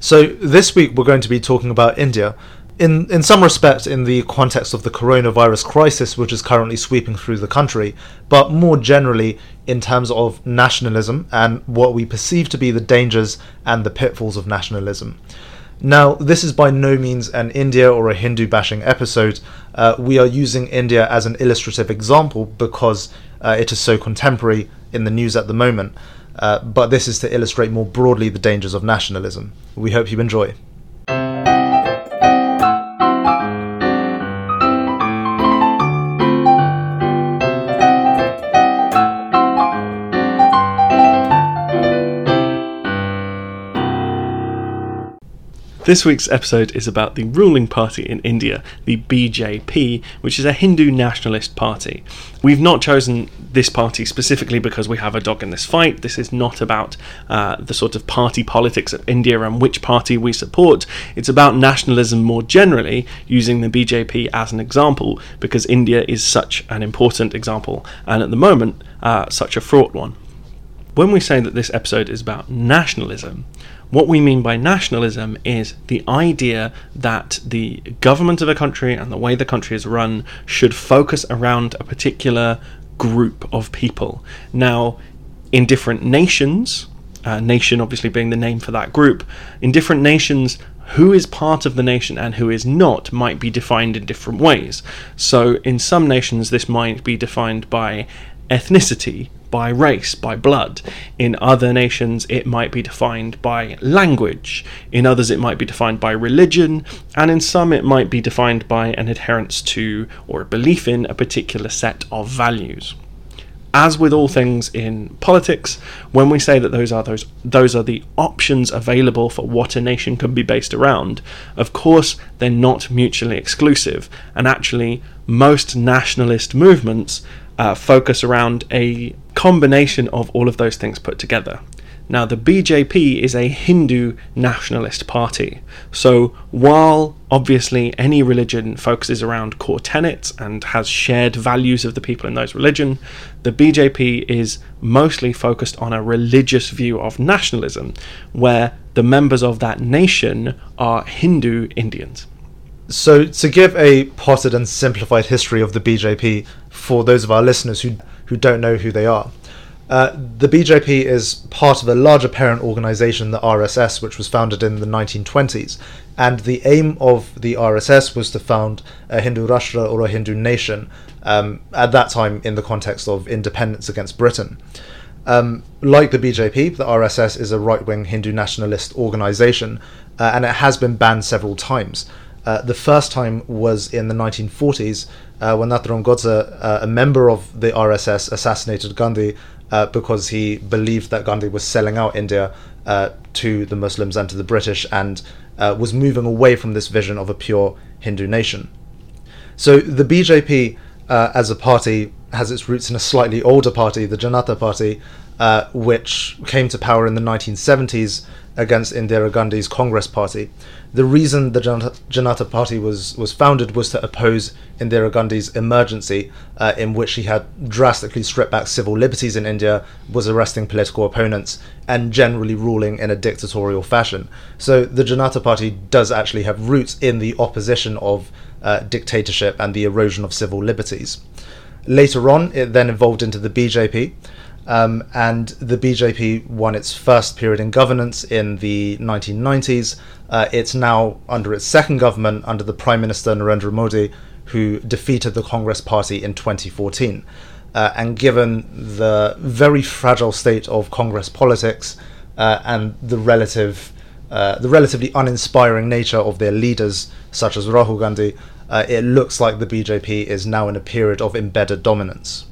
So, this week we're going to be talking about India. In, in some respect, in the context of the coronavirus crisis, which is currently sweeping through the country, but more generally in terms of nationalism and what we perceive to be the dangers and the pitfalls of nationalism. Now, this is by no means an India or a Hindu bashing episode. Uh, we are using India as an illustrative example because uh, it is so contemporary in the news at the moment. Uh, but this is to illustrate more broadly the dangers of nationalism. We hope you enjoy. This week's episode is about the ruling party in India, the BJP, which is a Hindu nationalist party. We've not chosen this party specifically because we have a dog in this fight. This is not about uh, the sort of party politics of India and which party we support. It's about nationalism more generally, using the BJP as an example because India is such an important example and at the moment, uh, such a fraught one. When we say that this episode is about nationalism, what we mean by nationalism is the idea that the government of a country and the way the country is run should focus around a particular group of people. Now, in different nations, uh, nation obviously being the name for that group, in different nations, who is part of the nation and who is not might be defined in different ways. So, in some nations, this might be defined by ethnicity, by race, by blood. In other nations, it might be defined by language. In others, it might be defined by religion. And in some, it might be defined by an adherence to or a belief in a particular set of values. As with all things in politics, when we say that those are those those are the options available for what a nation can be based around, of course they're not mutually exclusive, and actually most nationalist movements uh, focus around a combination of all of those things put together. Now, the BJP is a Hindu nationalist party. So, while obviously any religion focuses around core tenets and has shared values of the people in those religion, the BJP is mostly focused on a religious view of nationalism, where the members of that nation are Hindu Indians. So, to give a potted and simplified history of the BJP for those of our listeners who, who don't know who they are, uh, the BJP is part of a larger parent organization, the RSS, which was founded in the 1920s. And the aim of the RSS was to found a Hindu Rashtra or a Hindu nation, um, at that time in the context of independence against Britain. Um, like the BJP, the RSS is a right wing Hindu nationalist organization, uh, and it has been banned several times. Uh, the first time was in the 1940s uh, when Nathuram Godse, uh, a member of the RSS, assassinated Gandhi uh, because he believed that Gandhi was selling out India uh, to the Muslims and to the British and was moving away from this vision of a pure Hindu nation. So the BJP as a party has its roots in a slightly older party, the Janata Party, which came to power in the 1970s against Indira Gandhi's Congress Party the reason the Janata Party was, was founded was to oppose Indira Gandhi's emergency, uh, in which she had drastically stripped back civil liberties in India, was arresting political opponents, and generally ruling in a dictatorial fashion. So the Janata Party does actually have roots in the opposition of uh, dictatorship and the erosion of civil liberties. Later on, it then evolved into the BJP. Um, and the BJP won its first period in governance in the 1990s. Uh, it's now under its second government under the Prime Minister Narendra Modi, who defeated the Congress Party in 2014. Uh, and given the very fragile state of Congress politics uh, and the relative, uh, the relatively uninspiring nature of their leaders, such as Rahul Gandhi, uh, it looks like the BJP is now in a period of embedded dominance.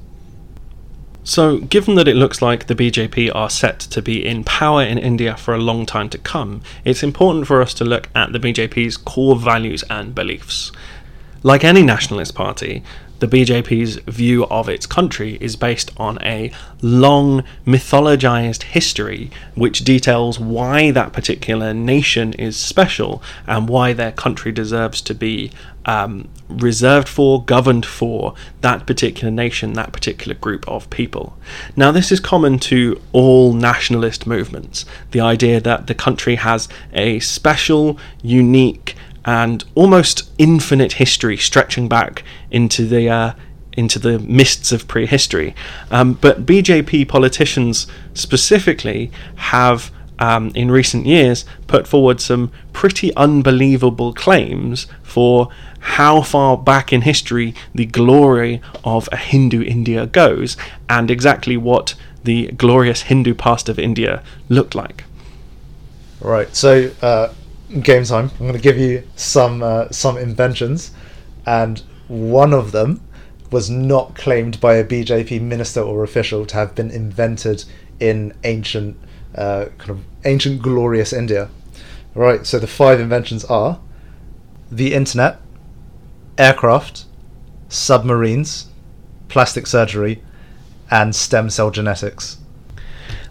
So, given that it looks like the BJP are set to be in power in India for a long time to come, it's important for us to look at the BJP's core values and beliefs. Like any nationalist party, the BJP's view of its country is based on a long mythologized history which details why that particular nation is special and why their country deserves to be um, reserved for, governed for that particular nation, that particular group of people. Now, this is common to all nationalist movements the idea that the country has a special, unique, and almost infinite history stretching back into the uh, into the mists of prehistory. Um, but BJP politicians specifically have. Um, in recent years, put forward some pretty unbelievable claims for how far back in history the glory of a Hindu India goes, and exactly what the glorious Hindu past of India looked like. Right. So, uh, game time. I'm going to give you some uh, some inventions, and one of them was not claimed by a BJP minister or official to have been invented in ancient, uh, kind of ancient glorious India. Right. So the five inventions are the internet, aircraft, submarines, plastic surgery, and stem cell genetics.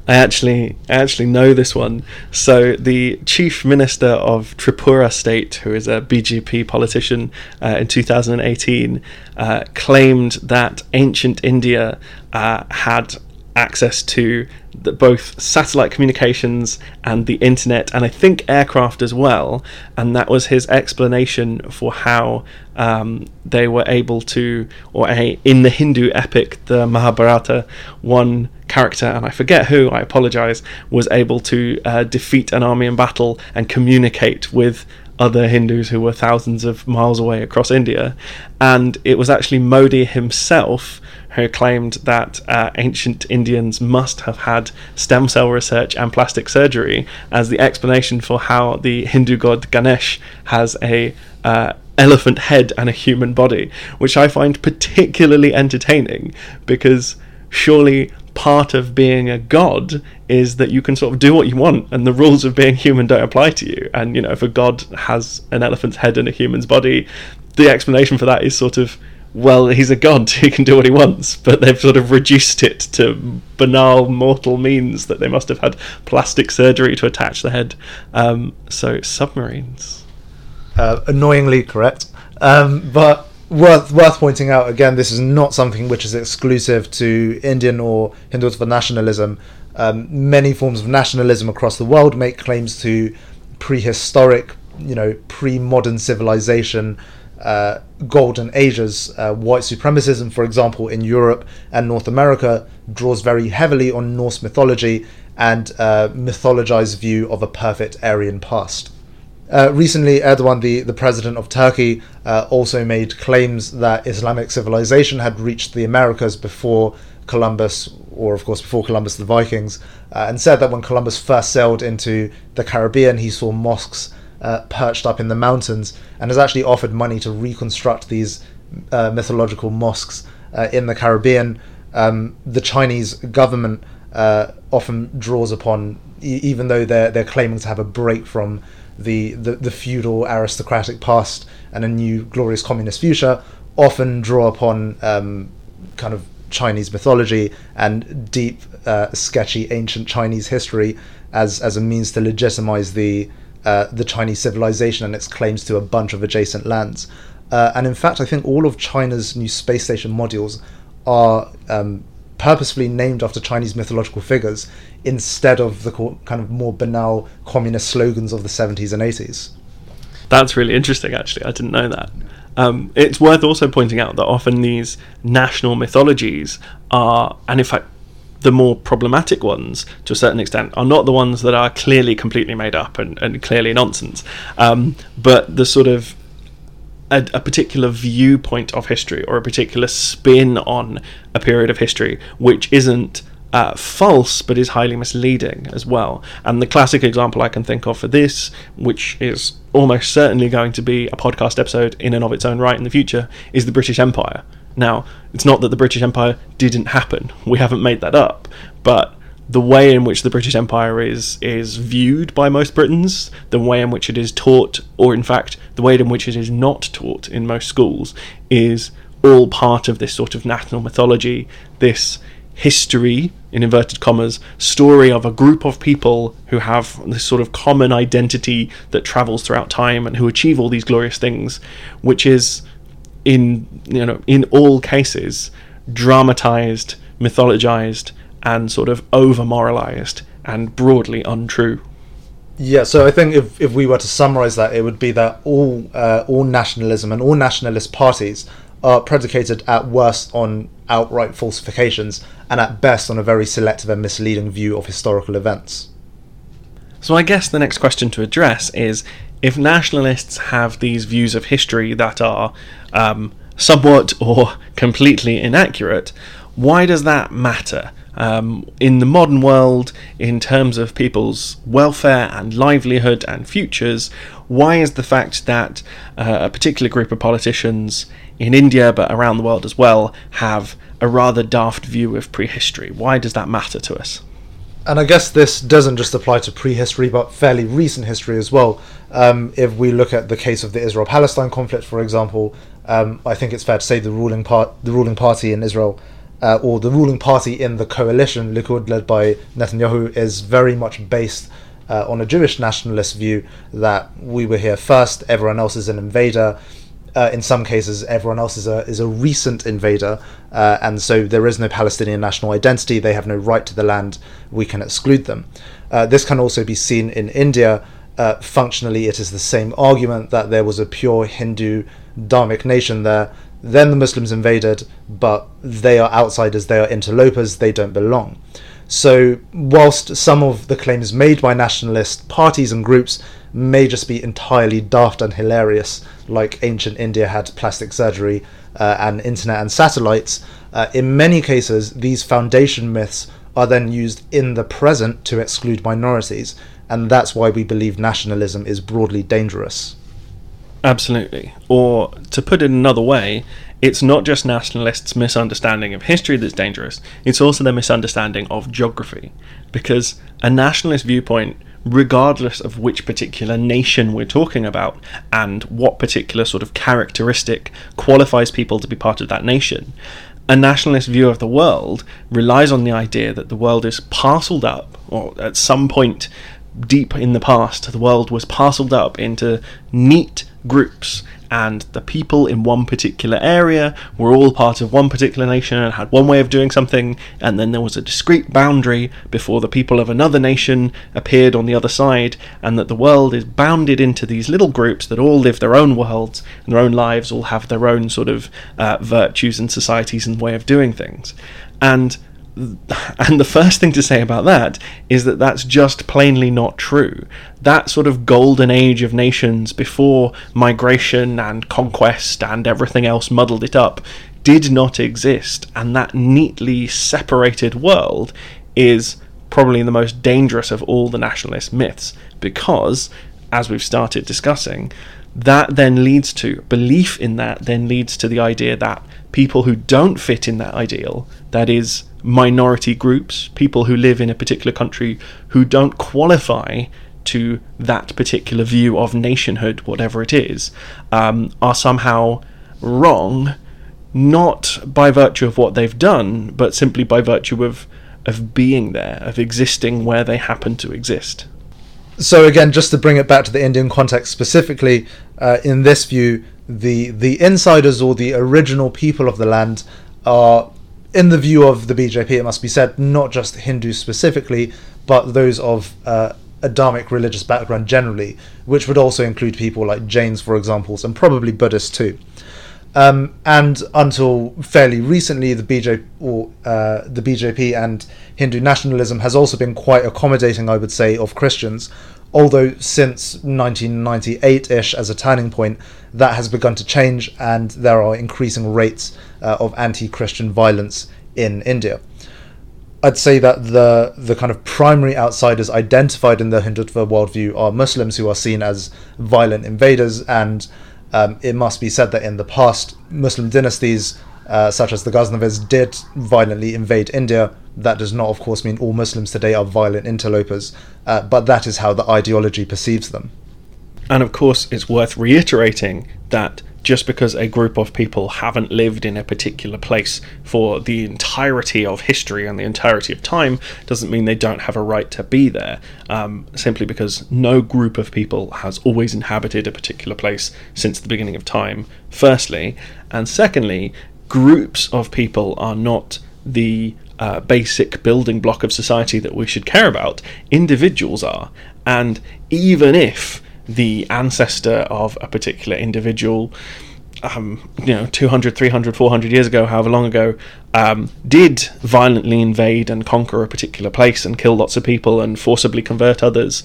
I actually I actually know this one. So the chief minister of Tripura state, who is a BJP politician uh, in 2018, uh, claimed that ancient India uh, had access to the, both satellite communications and the internet, and I think aircraft as well. And that was his explanation for how um, they were able to, or a, in the Hindu epic, the Mahabharata, one character, and I forget who, I apologize, was able to uh, defeat an army in battle and communicate with other Hindus who were thousands of miles away across India. And it was actually Modi himself who claimed that uh, ancient Indians must have had stem cell research and plastic surgery as the explanation for how the Hindu god Ganesh has a uh, elephant head and a human body, which I find particularly entertaining because surely part of being a god is that you can sort of do what you want and the rules of being human don't apply to you. And you know if a god has an elephant's head and a human's body the explanation for that is sort of well, he's a god, he can do what he wants, but they've sort of reduced it to banal mortal means that they must have had plastic surgery to attach the head. Um, so, submarines. Uh, annoyingly correct. Um, but worth worth pointing out again, this is not something which is exclusive to Indian or Hindutva nationalism. Um, many forms of nationalism across the world make claims to prehistoric, you know, pre-modern civilization uh, golden ages. Uh, white supremacism, for example, in Europe and North America, draws very heavily on Norse mythology and uh, mythologized view of a perfect Aryan past. Uh, recently, Erdogan, the, the president of Turkey, uh, also made claims that Islamic civilization had reached the Americas before Columbus, or of course before Columbus, the Vikings, uh, and said that when Columbus first sailed into the Caribbean, he saw mosques uh, perched up in the mountains and has actually offered money to reconstruct these uh, mythological mosques uh, in the Caribbean. Um, the Chinese government uh, often draws upon, e- even though they're they're claiming to have a break from the, the, the feudal aristocratic past and a new glorious communist future, often draw upon um, kind of Chinese mythology and deep, uh, sketchy ancient Chinese history as as a means to legitimize the uh, the Chinese civilization and its claims to a bunch of adjacent lands. Uh, and in fact, I think all of China's new space station modules are um, purposefully named after Chinese mythological figures instead of the co- kind of more banal communist slogans of the 70s and 80s. That's really interesting, actually. I didn't know that. Um, it's worth also pointing out that often these national mythologies are, and in fact, the more problematic ones, to a certain extent, are not the ones that are clearly completely made up and, and clearly nonsense, um, but the sort of a, a, particular viewpoint of history or a particular spin on a period of history which isn't uh, false but is highly misleading as well. And the classic example I can think of for this, which is almost certainly going to be a podcast episode in and of its own right in the future, is the British Empire. Now, it's not that the British Empire didn't happen. We haven't made that up, but the way in which the British Empire is is viewed by most Britons, the way in which it is taught, or in fact, the way in which it is not taught in most schools, is all part of this sort of national mythology, this history, in inverted commas, story of a group of people who have this sort of common identity that travels throughout time and who achieve all these glorious things, which is in you know in all cases dramatized, mythologized, and sort of over moralized and broadly untrue. Yeah, so I think if, if we were to summarize that, it would be that all uh, all nationalism and all nationalist parties are predicated at worst on outright falsifications and at best on a very selective and misleading view of historical events. So I guess the next question to address is if nationalists have these views of history that are um, somewhat or completely inaccurate, why does that matter? Um, in the modern world, in terms of people's welfare and livelihood and futures, why is the fact that uh, a particular group of politicians in India, but around the world as well, have a rather daft view of prehistory? Why does that matter to us? And I guess this doesn't just apply to prehistory, but fairly recent history as well. Um, if we look at the case of the Israel-Palestine conflict, for example, um, I think it's fair to say the ruling part, the ruling party in Israel, uh, or the ruling party in the coalition, Likud, led by Netanyahu, is very much based uh, on a Jewish nationalist view that we were here first, everyone else is an invader. Uh, in some cases, everyone else is a is a recent invader, uh, and so there is no Palestinian national identity. They have no right to the land. We can exclude them. Uh, this can also be seen in India. Uh, functionally, it is the same argument that there was a pure Hindu Dharmic nation there. Then the Muslims invaded, but they are outsiders. They are interlopers. They don't belong. So, whilst some of the claims made by nationalist parties and groups may just be entirely daft and hilarious, like ancient India had plastic surgery uh, and internet and satellites, uh, in many cases, these foundation myths are then used in the present to exclude minorities, and that's why we believe nationalism is broadly dangerous. Absolutely. Or, to put it another way, it's not just nationalists' misunderstanding of history that's dangerous, it's also their misunderstanding of geography. Because a nationalist viewpoint, regardless of which particular nation we're talking about and what particular sort of characteristic qualifies people to be part of that nation, a nationalist view of the world relies on the idea that the world is parceled up, or at some point deep in the past, the world was parceled up into neat groups and the people in one particular area were all part of one particular nation and had one way of doing something, and then there was a discrete boundary before the people of another nation appeared on the other side, and that the world is bounded into these little groups that all live their own worlds and their own lives, all have their own sort of uh, virtues and societies and way of doing things. And and the first thing to say about that is that that's just plainly not true. That sort of golden age of nations before migration and conquest and everything else muddled it up did not exist, and that neatly separated world is probably the most dangerous of all the nationalist myths because, as we've started discussing, that then leads to belief in that, then leads to the idea that people who don't fit in that ideal, that is, minority groups, people who live in a particular country who don't qualify to that particular view of nationhood, whatever it is, um, are somehow wrong, not by virtue of what they've done, but simply by virtue of of being there, of existing where they happen to exist. So again, just to bring it back to the Indian context specifically, uh, in this view, the the insiders or the original people of the land are in the view of the BJP, it must be said, not just Hindus specifically, but those of uh, Dharmic religious background generally, which would also include people like Jains, for example, and probably Buddhists too. Um, and until fairly recently, the BJP, or, uh, the BJP and Hindu nationalism has also been quite accommodating, I would say, of Christians, although since 1998 ish, as a turning point, that has begun to change and there are increasing rates uh, of anti Christian violence in India. I'd say that the the kind of primary outsiders identified in the Hindutva worldview are Muslims who are seen as violent invaders, and um, it must be said that in the past, Muslim dynasties uh, such as the Ghaznavids, did violently invade India. That does not, of course, mean all Muslims today are violent interlopers, uh, but that is how the ideology perceives them. And of course, it's worth reiterating that just because a group of people haven't lived in a particular place for the entirety of history and the entirety of time doesn't mean they don't have a right to be there. Um, simply because no group of people has always inhabited a particular place since the beginning of time, firstly. And secondly, groups of people are not the uh, basic building block of society that we should care about. Individuals are. And even if the ancestor of a particular individual um, you know 200 300 400 years ago however long ago um, did violently invade and conquer a particular place and kill lots of people and forcibly convert others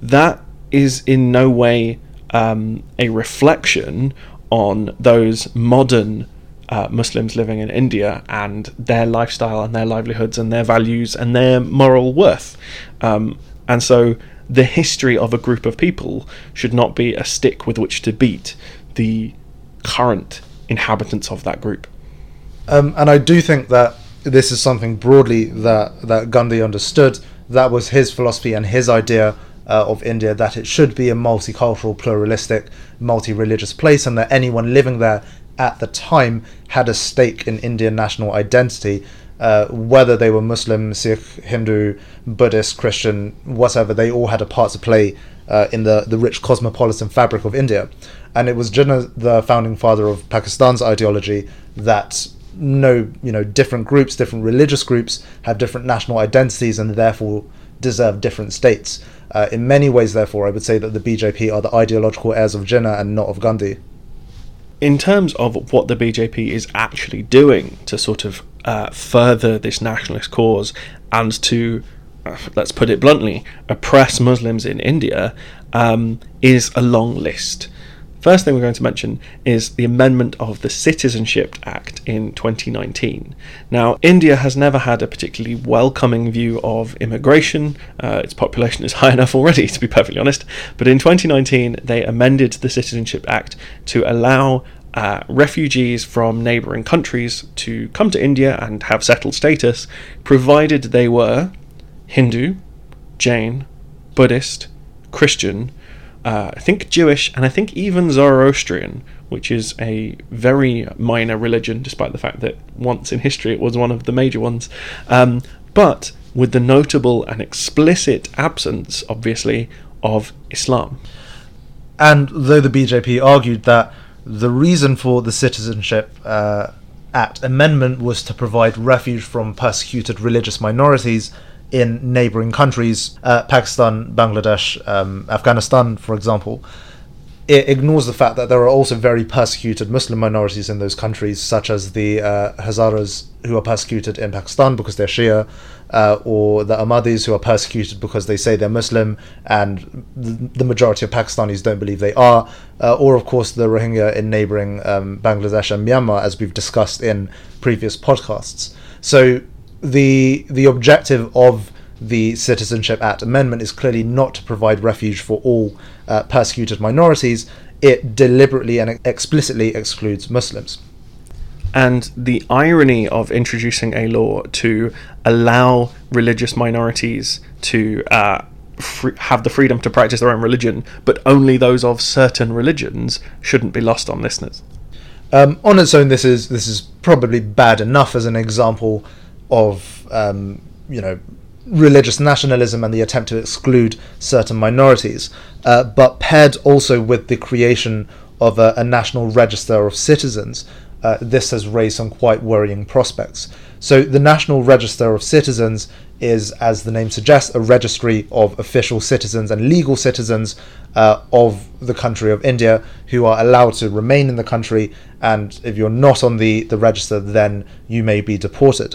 that is in no way um, a reflection on those modern uh, Muslims living in India and their lifestyle and their livelihoods and their values and their moral worth. Um, and so the history of a group of people should not be a stick with which to beat the current inhabitants of that group. Um, and I do think that this is something broadly that, that Gandhi understood. That was his philosophy and his idea uh, of India that it should be a multicultural, pluralistic, multi religious place, and that anyone living there at the time had a stake in Indian national identity uh, whether they were Muslim, Sikh, Hindu, Buddhist, Christian, whatever, they all had a part to play uh, in the, the rich cosmopolitan fabric of India. And it was Jinnah, the founding father of Pakistan's ideology, that no, you know, different groups, different religious groups have different national identities and therefore deserve different states. Uh, in many ways, therefore, I would say that the BJP are the ideological heirs of Jinnah and not of Gandhi in terms of what the BJP is actually doing to sort of uh, further this nationalist cause and to, uh, let's put it bluntly, oppress Muslims in India, um, is a long list. First thing we're going to mention is the amendment of the Citizenship Act in 2019. Now, India has never had a particularly welcoming view of immigration. Uh, its population is high enough already, to be perfectly honest. But in 2019, they amended the Citizenship Act to allow uh, refugees from neighbouring countries to come to India and have settled status, provided they were Hindu, Jain, Buddhist, Christian, uh, I think Jewish, and I think even Zoroastrian, which is a very minor religion, despite the fact that once in history it was one of the major ones. Um, but with the notable and explicit absence, obviously, of Islam. And though the BJP argued that the reason for the Citizenship uh, Act amendment was to provide refuge from persecuted religious minorities in neighboring countries, uh, Pakistan, Bangladesh, um, Afghanistan, for example, it ignores the fact that there are also very persecuted Muslim minorities in those countries, such as the uh, Hazaras who are persecuted in Pakistan because they're Shia, uh, or the Ahmadis who are persecuted because they say they're Muslim and the majority of Pakistanis don't believe they are, uh, or of course the Rohingya in neighboring um, Bangladesh and Myanmar, as we've discussed in previous podcasts. So the the objective of the Citizenship Act amendment is clearly not to provide refuge for all uh, persecuted minorities. It deliberately and explicitly excludes Muslims. And the irony of introducing a law to allow religious minorities to uh, free, have the freedom to practice their own religion, but only those of certain religions, shouldn't be lost on listeners. Um, on its own, this is this is probably bad enough as an example of um, you know religious nationalism and the attempt to exclude certain minorities, uh, but paired also with the creation of a, a national register of citizens, uh, this has raised some quite worrying prospects. So, the National Register of Citizens is, as the name suggests, a registry of official citizens and legal citizens uh, of the country of India who are allowed to remain in the country. And if you're not on the, the register, then you may be deported.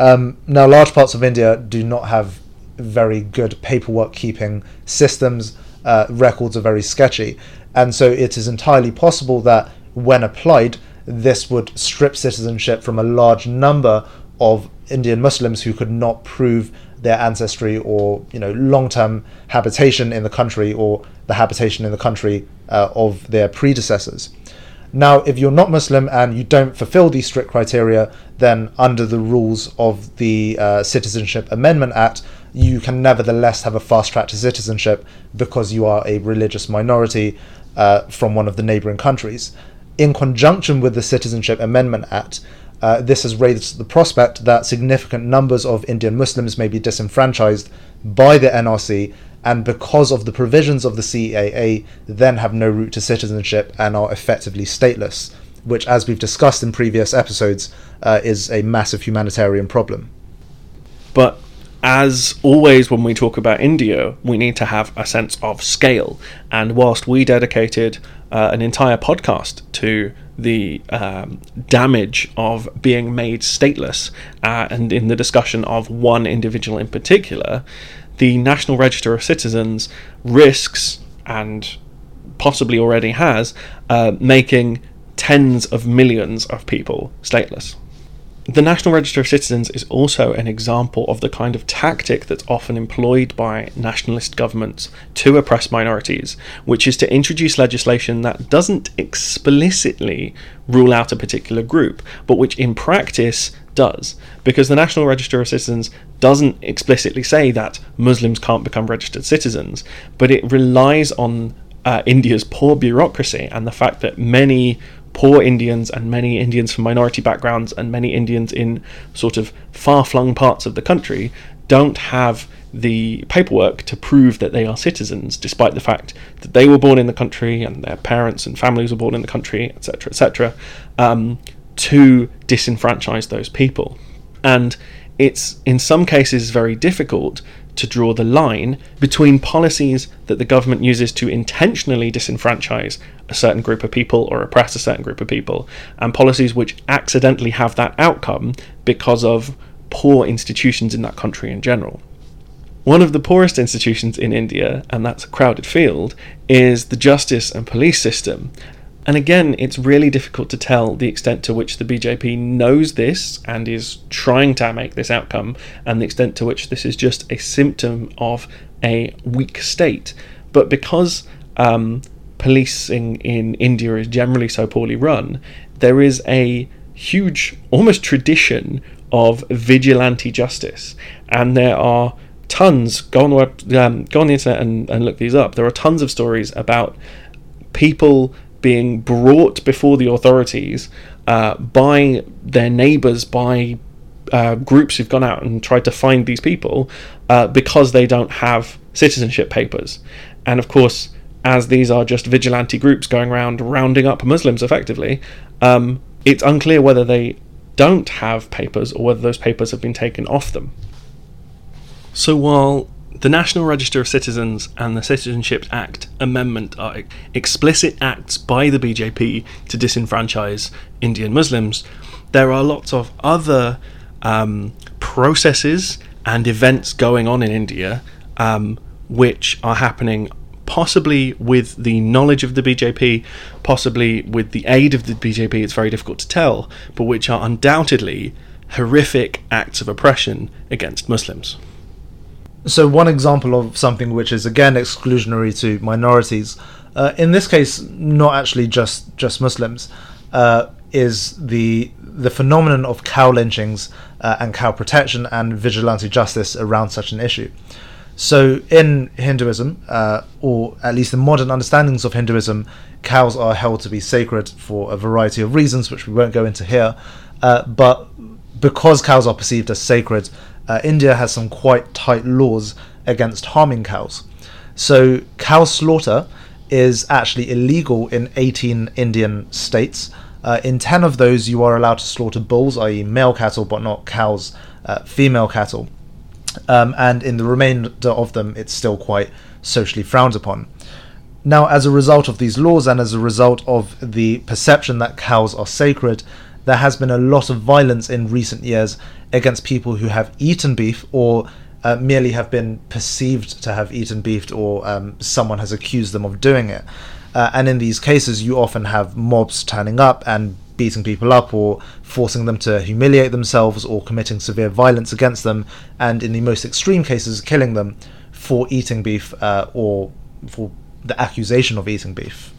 Um, now, large parts of India do not have very good paperwork keeping systems. Uh, records are very sketchy. And so it is entirely possible that when applied, this would strip citizenship from a large number of Indian Muslims who could not prove their ancestry or you know long-term habitation in the country or the habitation in the country uh, of their predecessors. Now, if you're not Muslim and you don't fulfill these strict criteria, then under the rules of the uh, Citizenship Amendment Act, you can nevertheless have a fast track to citizenship because you are a religious minority uh, from one of the neighboring countries. In conjunction with the Citizenship Amendment Act, uh, this has raised the prospect that significant numbers of Indian Muslims may be disenfranchised by the NRC, and because of the provisions of the CAA, then have no route to citizenship and are effectively stateless, which, as we've discussed in previous episodes, uh, is a massive humanitarian problem. But as always, when we talk about India, we need to have a sense of scale. And whilst we dedicated uh, an entire podcast to the um, damage of being made stateless, uh, and in the discussion of one individual in particular, the National Register of Citizens risks and possibly already has uh, making tens of millions of people stateless. The National Register of Citizens is also an example of the kind of tactic that's often employed by nationalist governments to oppress minorities, which is to introduce legislation that doesn't explicitly rule out a particular group, but which in practice does. Because the National Register of Citizens doesn't explicitly say that Muslims can't become registered citizens, but it relies on uh, India's poor bureaucracy and the fact that many poor Indians and many Indians from minority backgrounds and many Indians in sort of far flung parts of the country don't have the paperwork to prove that they are citizens, despite the fact that they were born in the country and their parents and families were born in the country, etc., etc., um, to disenfranchise those people. And it's in some cases very difficult to draw the line between policies that the government uses to intentionally disenfranchise a certain group of people or oppress a certain group of people, and policies which accidentally have that outcome because of poor institutions in that country in general. One of the poorest institutions in India, and that's a crowded field, is the justice and police system. And again, it's really difficult to tell the extent to which the BJP knows this and is trying to make this outcome, and the extent to which this is just a symptom of a weak state. But because um, policing in India is generally so poorly run, there is a huge, almost tradition of vigilante justice, and there are tons. Go on the web, um, go on the internet and, and look these up. There are tons of stories about people being brought before the authorities uh, by their neighbours, by uh, groups who've gone out and tried to find these people uh, because they don't have citizenship papers. And of course, as these are just vigilante groups going around rounding up Muslims effectively, um, it's unclear whether they don't have papers or whether those papers have been taken off them. So while the National Register of Citizens and the Citizenship Act Amendment are explicit acts by the BJP to disenfranchise Indian Muslims. There are lots of other um, processes and events going on in India um, which are happening possibly with the knowledge of the BJP, possibly with the aid of the BJP, it's very difficult to tell, but which are undoubtedly horrific acts of oppression against Muslims so one example of something which is again exclusionary to minorities, uh, in this case, not actually just just Muslims, uh, is the the phenomenon of cow lynchings uh, and cow protection and vigilante justice around such an issue. So in Hinduism, uh, or at least the modern understandings of Hinduism, cows are held to be sacred for a variety of reasons, which we won't go into here. Uh, but because cows are perceived as sacred, uh, India has some quite tight laws against harming cows. So, cow slaughter is actually illegal in 18 Indian states. Uh, in 10 of those, you are allowed to slaughter bulls, i.e., male cattle, but not cows, uh, female cattle. Um, and in the remainder of them, it's still quite socially frowned upon. Now, as a result of these laws and as a result of the perception that cows are sacred, there has been a lot of violence in recent years against people who have eaten beef or uh, merely have been perceived to have eaten beef or um, someone has accused them of doing it. Uh, and in these cases, you often have mobs turning up and beating people up or forcing them to humiliate themselves or committing severe violence against them, and in the most extreme cases, killing them for eating beef uh, or for the accusation of eating beef.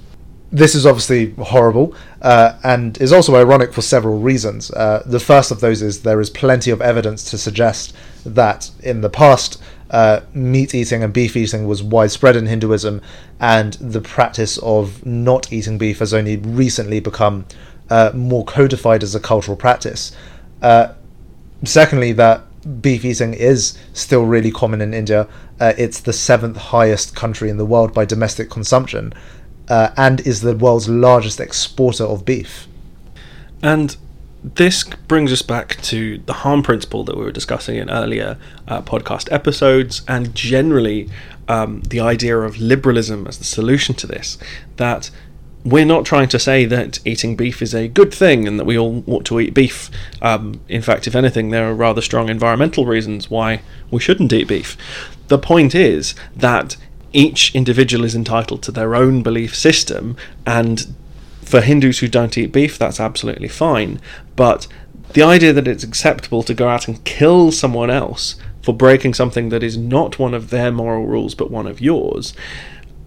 This is obviously horrible uh, and is also ironic for several reasons. Uh, the first of those is there is plenty of evidence to suggest that in the past, uh, meat eating and beef eating was widespread in Hinduism, and the practice of not eating beef has only recently become uh, more codified as a cultural practice. Uh, secondly, that beef eating is still really common in India. Uh, it's the seventh highest country in the world by domestic consumption uh, and is the world's largest exporter of beef. And this brings us back to the harm principle that we were discussing in earlier uh, podcast episodes, and generally um, the idea of liberalism as the solution to this. That we're not trying to say that eating beef is a good thing and that we all ought to eat beef. Um, in fact, if anything, there are rather strong environmental reasons why we shouldn't eat beef. The point is that each individual is entitled to their own belief system, and for Hindus who don't eat beef, that's absolutely fine. But the idea that it's acceptable to go out and kill someone else for breaking something that is not one of their moral rules but one of yours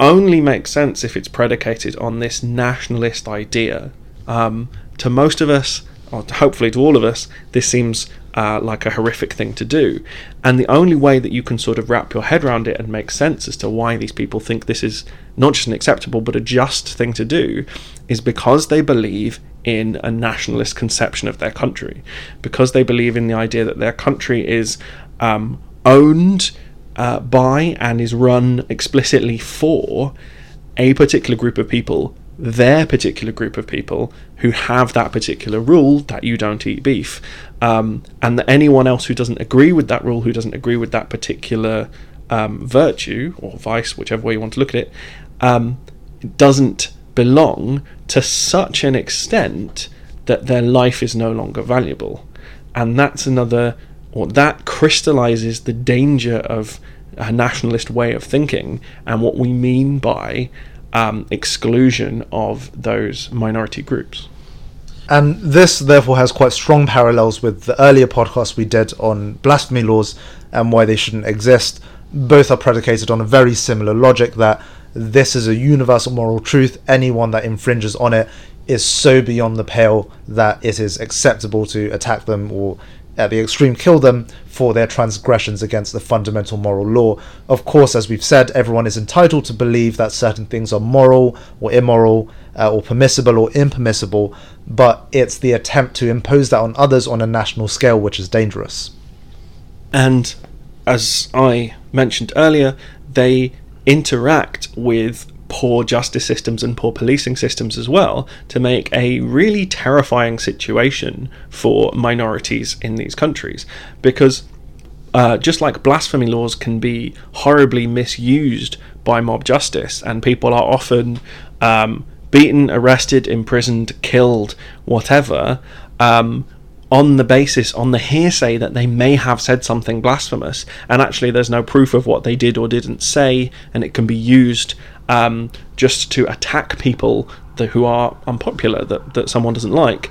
only makes sense if it's predicated on this nationalist idea. Um, to most of us, or hopefully to all of us, this seems uh, like a horrific thing to do. And the only way that you can sort of wrap your head around it and make sense as to why these people think this is not just an acceptable but a just thing to do is because they believe in a nationalist conception of their country. Because they believe in the idea that their country is um, owned uh, by and is run explicitly for a particular group of people their particular group of people who have that particular rule that you don't eat beef, um, and that anyone else who doesn't agree with that rule, who doesn't agree with that particular um, virtue or vice, whichever way you want to look at it, um, doesn't belong to such an extent that their life is no longer valuable. And that's another, or that crystallizes the danger of a nationalist way of thinking and what we mean by um, exclusion of those minority groups. And this, therefore, has quite strong parallels with the earlier podcast we did on blasphemy laws and why they shouldn't exist. Both are predicated on a very similar logic that this is a universal moral truth. Anyone that infringes on it is so beyond the pale that it is acceptable to attack them or at the extreme kill them for their transgressions against the fundamental moral law. Of course, as we've said, everyone is entitled to believe that certain things are moral or immoral uh, or permissible or impermissible, but it's the attempt to impose that on others on a national scale which is dangerous. And as I mentioned earlier, they interact with poor justice systems and poor policing systems as well to make a really terrifying situation for minorities in these countries. Because uh, just like blasphemy laws can be horribly misused by mob justice and people are often um, beaten arrested imprisoned killed whatever um, on the basis, on the hearsay that they may have said something blasphemous, and actually there's no proof of what they did or didn't say, and it can be used um, just to attack people that, who are unpopular, that, that someone doesn't like.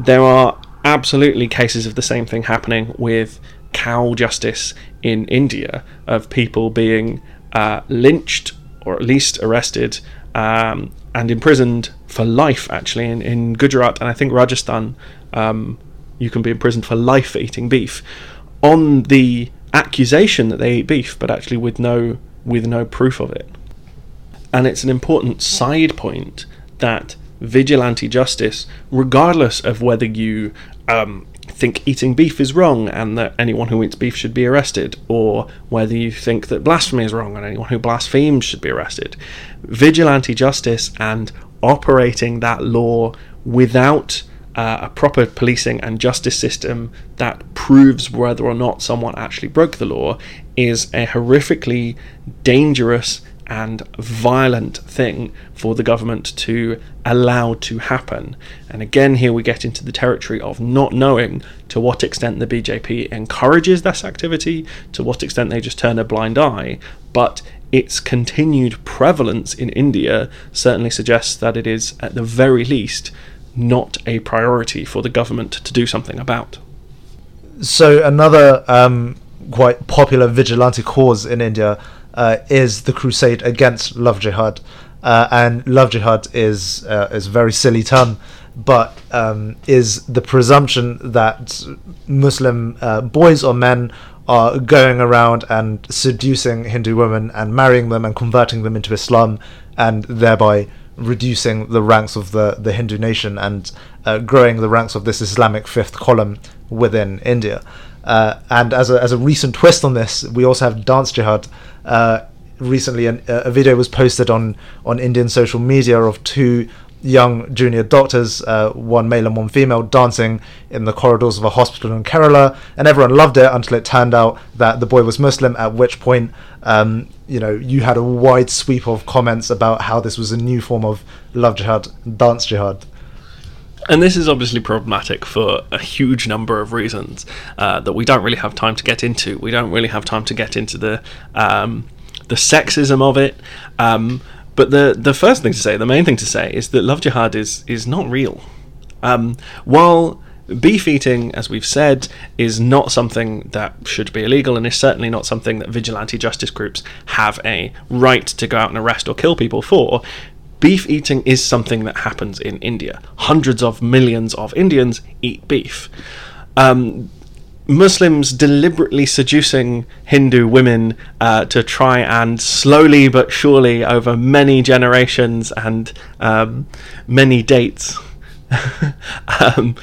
There are absolutely cases of the same thing happening with cow justice in India, of people being uh, lynched or at least arrested um, and imprisoned for life, actually, in, in Gujarat and I think Rajasthan. Um, you can be imprisoned for life for eating beef on the accusation that they eat beef, but actually with no with no proof of it. And it's an important side point that vigilante justice, regardless of whether you um, think eating beef is wrong and that anyone who eats beef should be arrested, or whether you think that blasphemy is wrong and anyone who blasphemes should be arrested, vigilante justice and operating that law without uh, a proper policing and justice system that proves whether or not someone actually broke the law is a horrifically dangerous and violent thing for the government to allow to happen. And again, here we get into the territory of not knowing to what extent the BJP encourages this activity, to what extent they just turn a blind eye, but its continued prevalence in India certainly suggests that it is, at the very least, not a priority for the government to do something about. So, another um, quite popular vigilante cause in India uh, is the crusade against love jihad. uh, and love jihad is uh, is a very silly term, but um, is the presumption that Muslim uh, boys or men are going around and seducing Hindu women and marrying them and converting them into Islam, and thereby reducing the ranks of the, the Hindu nation and uh, growing the ranks of this Islamic fifth column within India. Uh, and as a, as a recent twist on this, we also have dance jihad. Uh, recently, an, a video was posted on, on Indian social media of two young junior doctors, uh, one male and one female, dancing in the corridors of a hospital in Kerala, and everyone loved it until it turned out that the boy was Muslim. At which point, um, you know, you had a wide sweep of comments about how this was a new form of love jihad, dance jihad. And this is obviously problematic for a huge number of reasons uh, that we don't really have time to get into. We don't really have time to get into the um, the sexism of it. Um, but the the first thing to say, the main thing to say, is that love jihad is is not real. Um, while beef eating, as we've said, is not something that should be illegal, and is certainly not something that vigilante justice groups have a right to go out and arrest or kill people for. Beef eating is something that happens in India. Hundreds of millions of Indians eat beef. Um, Muslims deliberately seducing Hindu women uh, to try and slowly but surely, over many generations and um, many dates, um,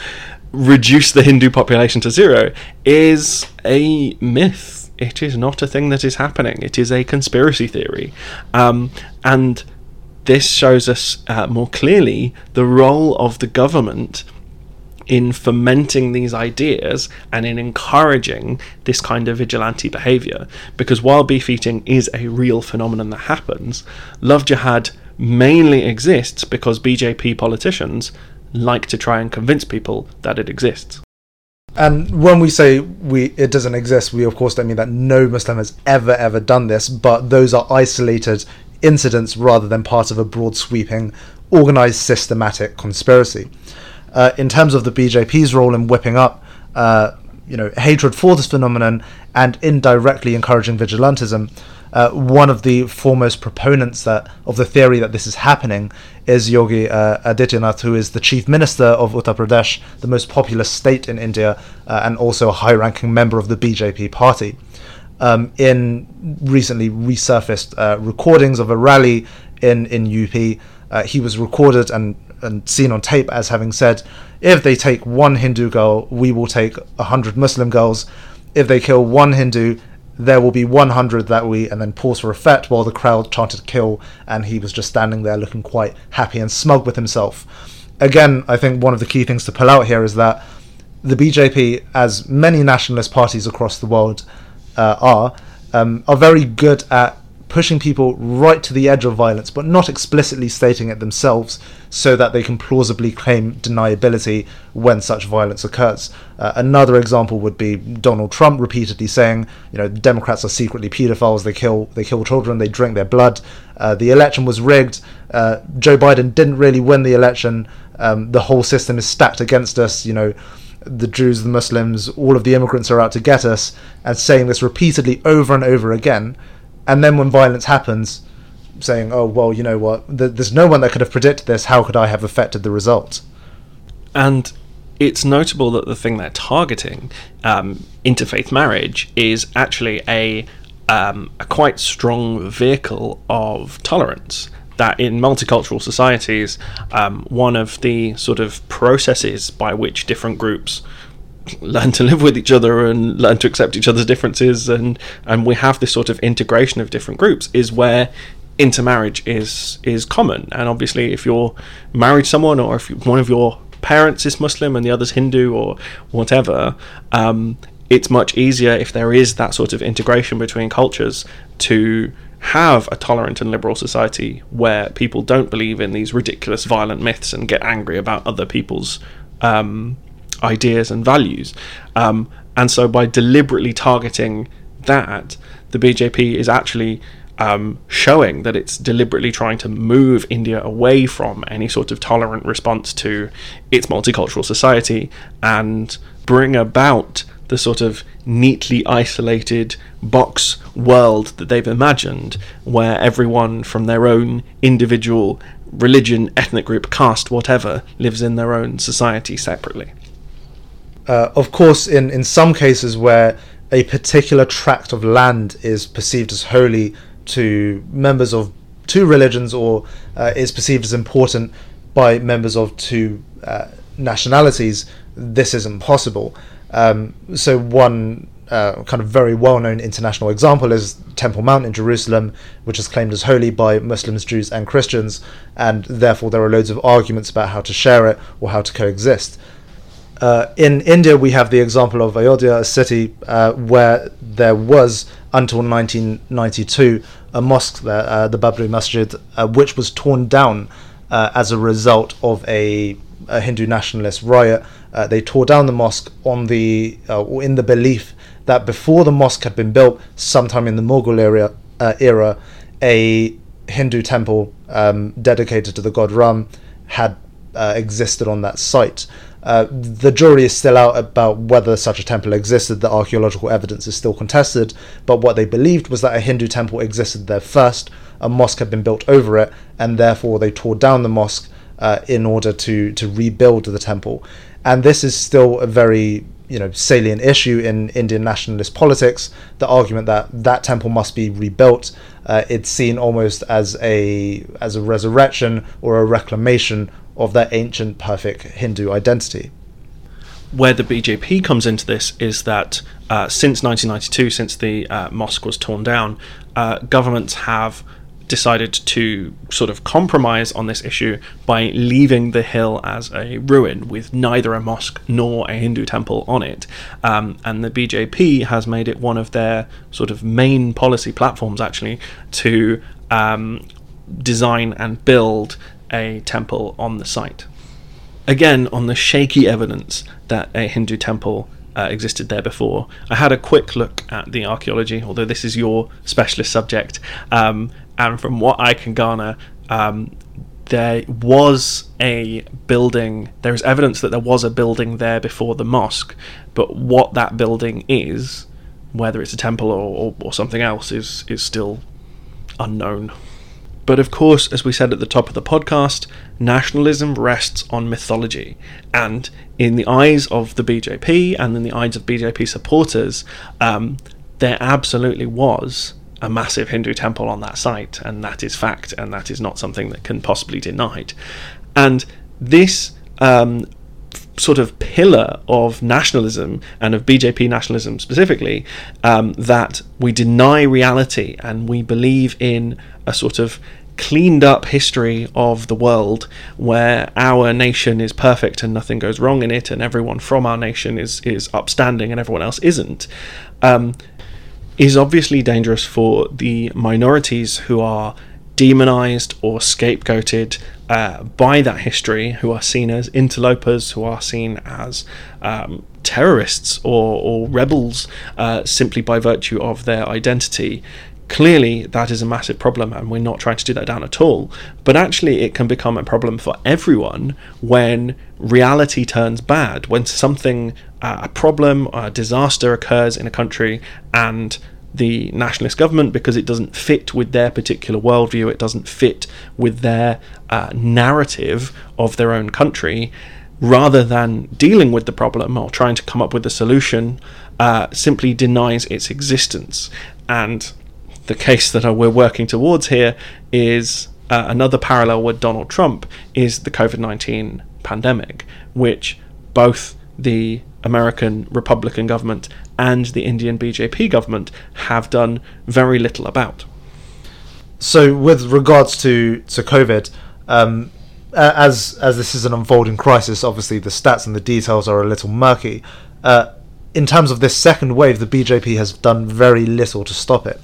reduce the Hindu population to zero is a myth. It is not a thing that is happening. It is a conspiracy theory. Um, and this shows us uh, more clearly the role of the government in fomenting these ideas and in encouraging this kind of vigilante behavior. Because while beef eating is a real phenomenon that happens, love jihad mainly exists because BJP politicians like to try and convince people that it exists. And when we say we it doesn't exist, we of course don't mean that no Muslim has ever ever done this, but those are isolated incidents rather than part of a broad sweeping organized systematic conspiracy uh, in terms of the BJP's role in whipping up, uh, you know, hatred for this phenomenon and indirectly encouraging vigilantism. Uh, one of the foremost proponents that of the theory that this is happening is Yogi uh, Adityanath, who is the chief minister of Uttar Pradesh, the most populous state in India, uh, and also a high-ranking member of the BJP party. Um, in recently resurfaced uh, recordings of a rally in in UP, uh, he was recorded and and seen on tape as having said, if they take one Hindu girl, we will take hundred Muslim girls. If they kill one Hindu, there will be 100 that we, and then pause for effect while the crowd chanted kill, and he was just standing there looking quite happy and smug with himself. Again, I think one of the key things to pull out here is that the BJP, as many nationalist parties across the world uh, are, um, are very good at pushing people right to the edge of violence, but not explicitly stating it themselves, so that they can plausibly claim deniability when such violence occurs. Uh, another example would be Donald Trump repeatedly saying, you know, Democrats are secretly pedophiles. They kill they kill children. They drink their blood. Uh, the election was rigged. Uh, Joe Biden didn't really win the election. Um, the whole system is stacked against us. You know the Jews, the Muslims, all of the immigrants are out to get us, and saying this repeatedly over and over again, and then when violence happens, saying, "Oh well, you know what? There's no one that could have predicted this. How could I have affected the result?" And it's notable that the thing they're targeting, um, interfaith marriage, is actually a um, a quite strong vehicle of tolerance. That in multicultural societies, um, one of the sort of processes by which different groups learn to live with each other and learn to accept each other's differences and and we have this sort of integration of different groups is where intermarriage is is common. And obviously if you're married someone or if one of your parents is Muslim and the other's Hindu or whatever um, it's much easier if there is that sort of integration between cultures to have a tolerant and liberal society where people don't believe in these ridiculous violent myths and get angry about other people's um, ideas and values. Um, and so by deliberately targeting that, the BJP is actually um, showing that it's deliberately trying to move India away from any sort of tolerant response to its multicultural society and bring about the sort of neatly isolated box world that they've imagined, where everyone from their own individual religion, ethnic group, caste, whatever, lives in their own society separately. Uh, of course, in, in some cases where a particular tract of land is perceived as holy to members of two religions or uh, is perceived as important by members of two uh, nationalities, this isn't possible. Um, so, one uh, kind of very well known international example is Temple Mount in Jerusalem, which is claimed as holy by Muslims, Jews, and Christians, and therefore there are loads of arguments about how to share it or how to coexist. Uh, in India, we have the example of Ayodhya, a city uh, where there was, until 1992, a mosque there, uh, the Babri Masjid, uh, which was torn down uh, as a result of a, a Hindu nationalist riot. Uh, they tore down the mosque on the, or in the belief that before the mosque had been built, sometime in the Mughal era, era a Hindu temple um, dedicated to the god Ram had existed on that site. Uh, the jury is still out about whether such a temple existed. The archaeological evidence is still contested, but what they believed was that a Hindu temple existed there first, a mosque had been built over it, and therefore they tore down the mosque uh, in order to, to rebuild the temple. And this is still a very you know salient issue in Indian nationalist politics. The argument that that temple must be rebuilt, uh, it's seen almost as a as a resurrection or a reclamation of that ancient perfect Hindu identity. Where the BJP comes into this is that uh, since 1992, since the uh, mosque was torn down, uh, governments have decided to sort of compromise on this issue by leaving the hill as a ruin with neither a mosque nor a Hindu temple on it. Um, and the BJP has made it one of their sort of main policy platforms, actually, to um, design and build a temple on the site. Again, on the shaky evidence that a Hindu temple uh, existed there before, I had a quick look at the archaeology, although this is your specialist subject. Um, and from what I can garner, um, there was a building, there is evidence that there was a building there before the mosque, but what that building is, whether it's a temple or, or, or something else, is, is still unknown. But of course, as we said at the top of the podcast, nationalism rests on mythology. And in the eyes of the BJP and in the eyes of BJP supporters, um, there absolutely was a massive Hindu temple on that site, and that is fact, and that is not something that can possibly be denied. And this um, sort of pillar of nationalism and of BJP nationalism specifically, um, that we deny reality and we believe in a sort of cleaned up history of the world where our nation is perfect and nothing goes wrong in it and everyone from our nation is is upstanding and everyone else isn't um, is obviously dangerous for the minorities who are demonized or scapegoated uh, by that history, who are seen as interlopers, who are seen as um, terrorists or, or rebels uh, simply by virtue of their identity. Clearly, that is a massive problem, and we're not trying to do that down at all. But actually, it can become a problem for everyone when reality turns bad, when something, uh, a problem, a disaster occurs in a country, and the nationalist government because it doesn't fit with their particular worldview, it doesn't fit with their uh, narrative of their own country, rather than dealing with the problem or trying to come up with a solution, uh, simply denies its existence. And the case that we're working towards here is uh, another parallel with Donald Trump is the COVID 19 pandemic, which both the American Republican government and the Indian BJP government have done very little about. So, with regards to to COVID, um, as as this is an unfolding crisis, obviously the stats and the details are a little murky. Uh, in terms of this second wave, the BJP has done very little to stop it.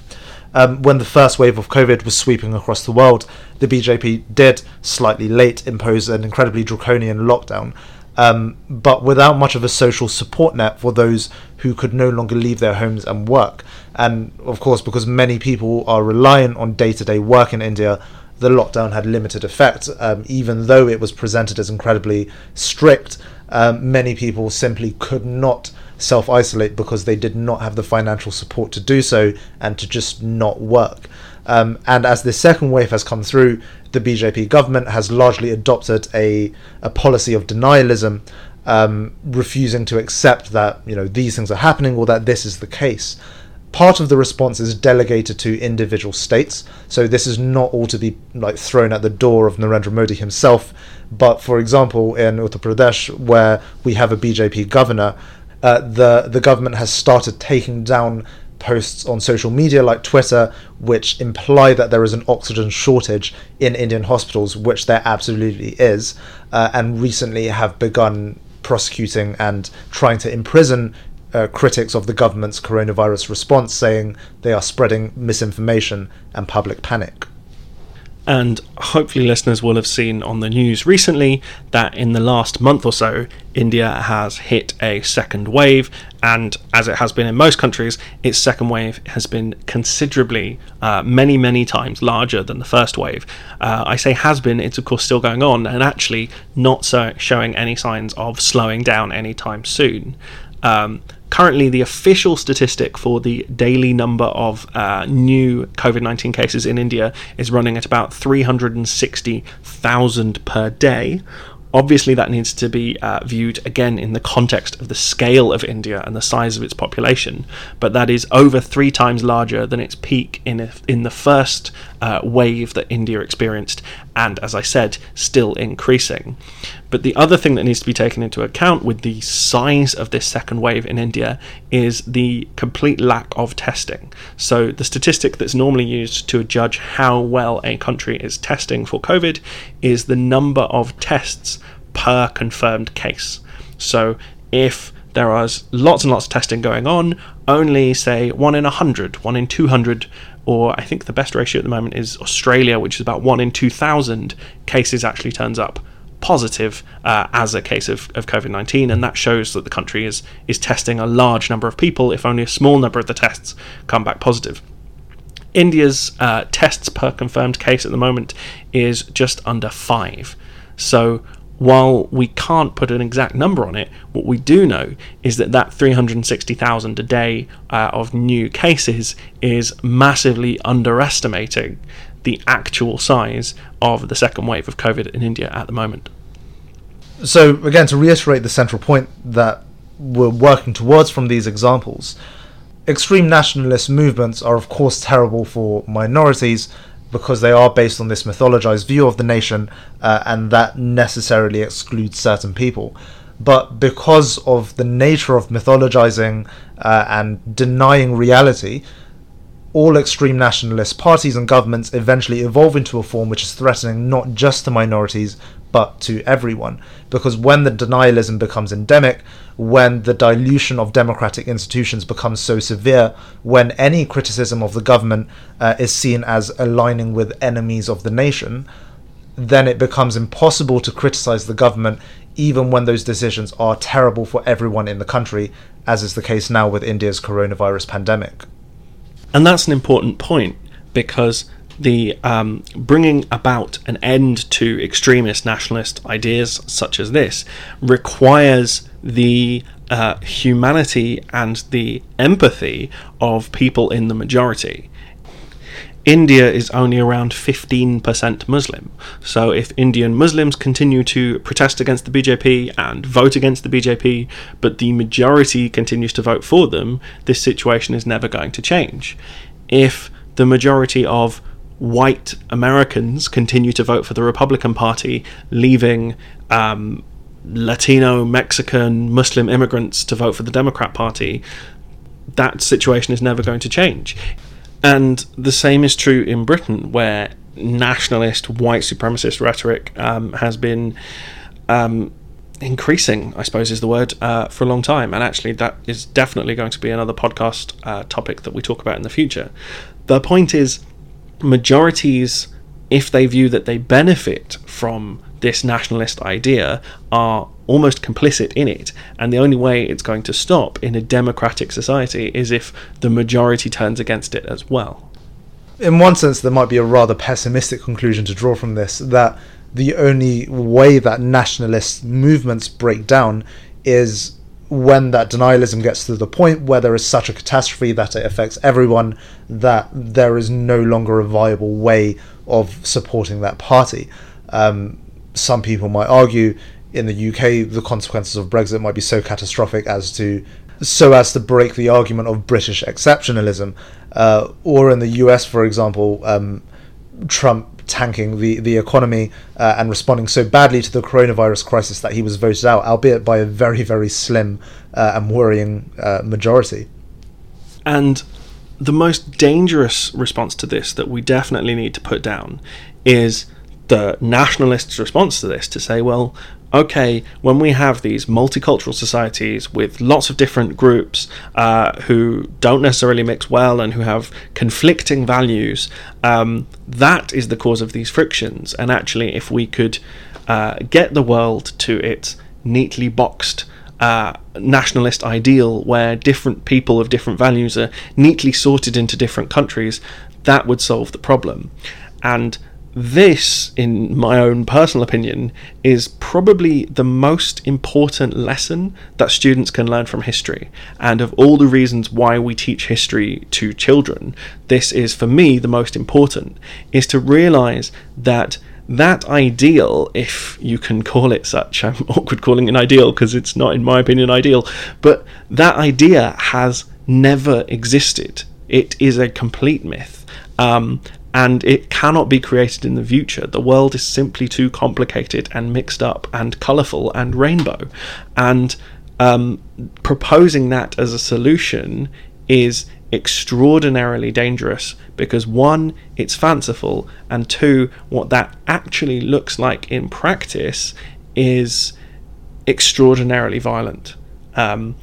Um, when the first wave of COVID was sweeping across the world, the BJP did slightly late impose an incredibly draconian lockdown, um, but without much of a social support net for those who could no longer leave their homes and work. And of course, because many people are reliant on day to day work in India, the lockdown had limited effect. Um, even though it was presented as incredibly strict, um, many people simply could not self isolate because they did not have the financial support to do so and to just not work. Um, and as the second wave has come through, the BJP government has largely adopted a, a policy of denialism, um, refusing to accept that you know these things are happening or that this is the case. Part of the response is delegated to individual states, so this is not all to be like thrown at the door of Narendra Modi himself. But for example, in Uttar Pradesh, where we have a BJP governor, uh, the the government has started taking down posts on social media like Twitter, which imply that there is an oxygen shortage in Indian hospitals, which there absolutely is, uh, and recently have begun prosecuting and trying to imprison uh, critics of the government's coronavirus response, saying they are spreading misinformation and public panic. And hopefully, listeners will have seen on the news recently that in the last month or so, India has hit a second wave. And as it has been in most countries, its second wave has been considerably, uh, many, many times larger than the first wave. Uh, I say has been, it's of course still going on and actually not so showing any signs of slowing down anytime soon. Um, currently the official statistic for the daily number of uh, new COVID 19 cases in India is running at about 360,000 per day. Obviously, that needs to be uh, viewed again in the context of the scale of India and the size of its population, but that is over three times larger than its peak in, a, in the first uh, wave that India experienced, and as I said, still increasing. But the other thing that needs to be taken into account with the size of this second wave in India is the complete lack of testing. So, the statistic that's normally used to judge how well a country is testing for COVID is the number of tests per confirmed case. So, if there are lots and lots of testing going on, only say one in 100, one in 200 or I think the best ratio at the moment is Australia, which is about one in 2,000 cases actually turns up positive uh, as a case of, of COVID 19, and that shows that the country is, is testing a large number of people if only a small number of the tests come back positive. India's uh, tests per confirmed case at the moment is just under five. So while we can't put an exact number on it, what we do know is that that 360,000 a day uh, of new cases is massively underestimating the actual size of the second wave of COVID in India at the moment. So, again, to reiterate the central point that we're working towards from these examples, extreme nationalist movements are, of course, terrible for minorities because they are based on this mythologized view of the nation, uh, and that necessarily excludes certain people. But because of the nature of mythologizing uh, and denying reality, all extreme nationalist parties and governments eventually evolve into a form which is threatening not just to minorities but to everyone. Because when the denialism becomes endemic, when the dilution of democratic institutions becomes so severe, when any criticism of the government uh, is seen as aligning with enemies of the nation, then it becomes impossible to criticize the government even when those decisions are terrible for everyone in the country, as is the case now with India's coronavirus pandemic. And that's an important point because the um, bringing about an end to extremist nationalist ideas such as this requires the uh, humanity and the empathy of people in the majority. India is only around 15% Muslim. So, if Indian Muslims continue to protest against the BJP and vote against the BJP, but the majority continues to vote for them, this situation is never going to change. If the majority of white Americans continue to vote for the Republican Party, leaving um, Latino, Mexican, Muslim immigrants to vote for the Democrat Party, that situation is never going to change. And the same is true in Britain, where nationalist, white supremacist rhetoric um, has been um, increasing, I suppose is the word, uh, for a long time. And actually, that is definitely going to be another podcast uh, topic that we talk about in the future. The point is, majorities, if they view that they benefit from this nationalist idea, are almost complicit in it. And the only way it's going to stop in a democratic society is if the majority turns against it as well. In one sense, there might be a rather pessimistic conclusion to draw from this that the only way that nationalist movements break down is when that denialism gets to the point where there is such a catastrophe that it affects everyone, that there is no longer a viable way of supporting that party. Um, some people might argue in the UK the consequences of Brexit might be so catastrophic as to so as to break the argument of British exceptionalism, uh, or in the US, for example, um, Trump tanking the the economy uh, and responding so badly to the coronavirus crisis that he was voted out, albeit by a very very slim uh, and worrying uh, majority. And the most dangerous response to this that we definitely need to put down is the nationalists' response to this to say, well, okay, when we have these multicultural societies with lots of different groups uh, who don't necessarily mix well and who have conflicting values, um, that is the cause of these frictions. And actually, if we could uh, get the world to its neatly boxed uh, nationalist ideal where different people of different values are neatly sorted into different countries, that would solve the problem. And this, in my own personal opinion, is probably the most important lesson that students can learn from history. And of all the reasons why we teach history to children, this is for me the most important, is to realize that that ideal, if you can call it such, I'm awkward calling it an ideal because it's not, in my opinion, ideal, but that idea has never existed. It is a complete myth. Um, and it cannot be created in the future. The world is simply too complicated and mixed up and colourful and rainbow. And um, proposing that as a solution is extraordinarily dangerous because one, it's fanciful, and two, what that actually looks like in practice is extraordinarily violent. Um,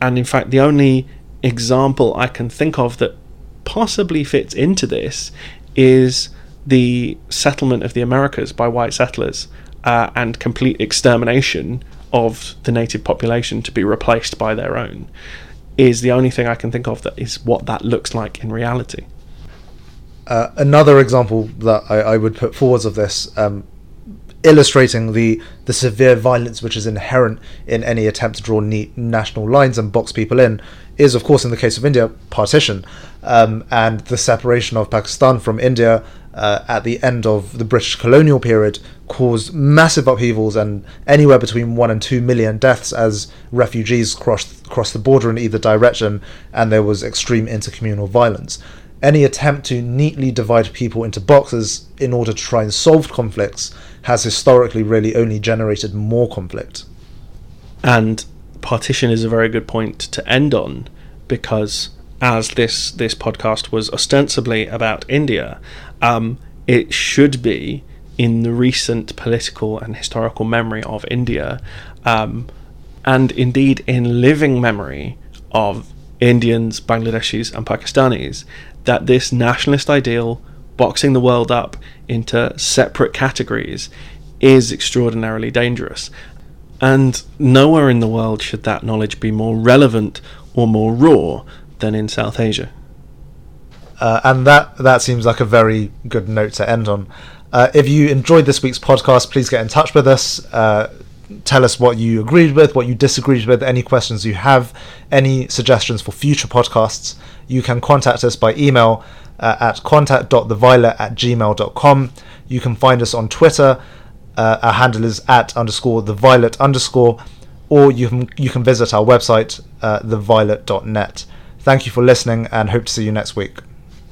and in fact, the only example I can think of that possibly fits into this is the settlement of the Americas by white settlers uh, and complete extermination of the native population to be replaced by their own is the only thing I can think of that is what that looks like in reality. Uh, another example that I, I, would put forwards of this, um, illustrating the the severe violence which is inherent in any attempt to draw neat national lines and box people in, is of course in the case of India partition, um, and the separation of Pakistan from India uh, at the end of the British colonial period caused massive upheavals and anywhere between one and two million deaths as refugees crossed crossed the border in either direction, and there was extreme intercommunal violence any attempt to neatly divide people into boxes in order to try and solve conflicts has historically really only generated more conflict. And partition is a very good point to end on because as this this podcast was ostensibly about India, um, it should be in the recent political and historical memory of India, um, and indeed in living memory of Indians, Bangladeshis, and Pakistanis, that this nationalist ideal, boxing the world up into separate categories, is extraordinarily dangerous. And nowhere in the world should that knowledge be more relevant or more raw than in South Asia. Uh, and that that seems like a very good note to end on. Uh, if you enjoyed this week's podcast, please get in touch with us. Uh, tell us what you agreed with, what you disagreed with, any questions you have, any suggestions for future podcasts, you can contact us by email uh, at contact.theviolet at gmail.com. You can find us on Twitter. Uh, our handle is at underscore the violet underscore, or you can you can visit our website, uh, theviolet.net. Thank you for listening, and hope to see you next week.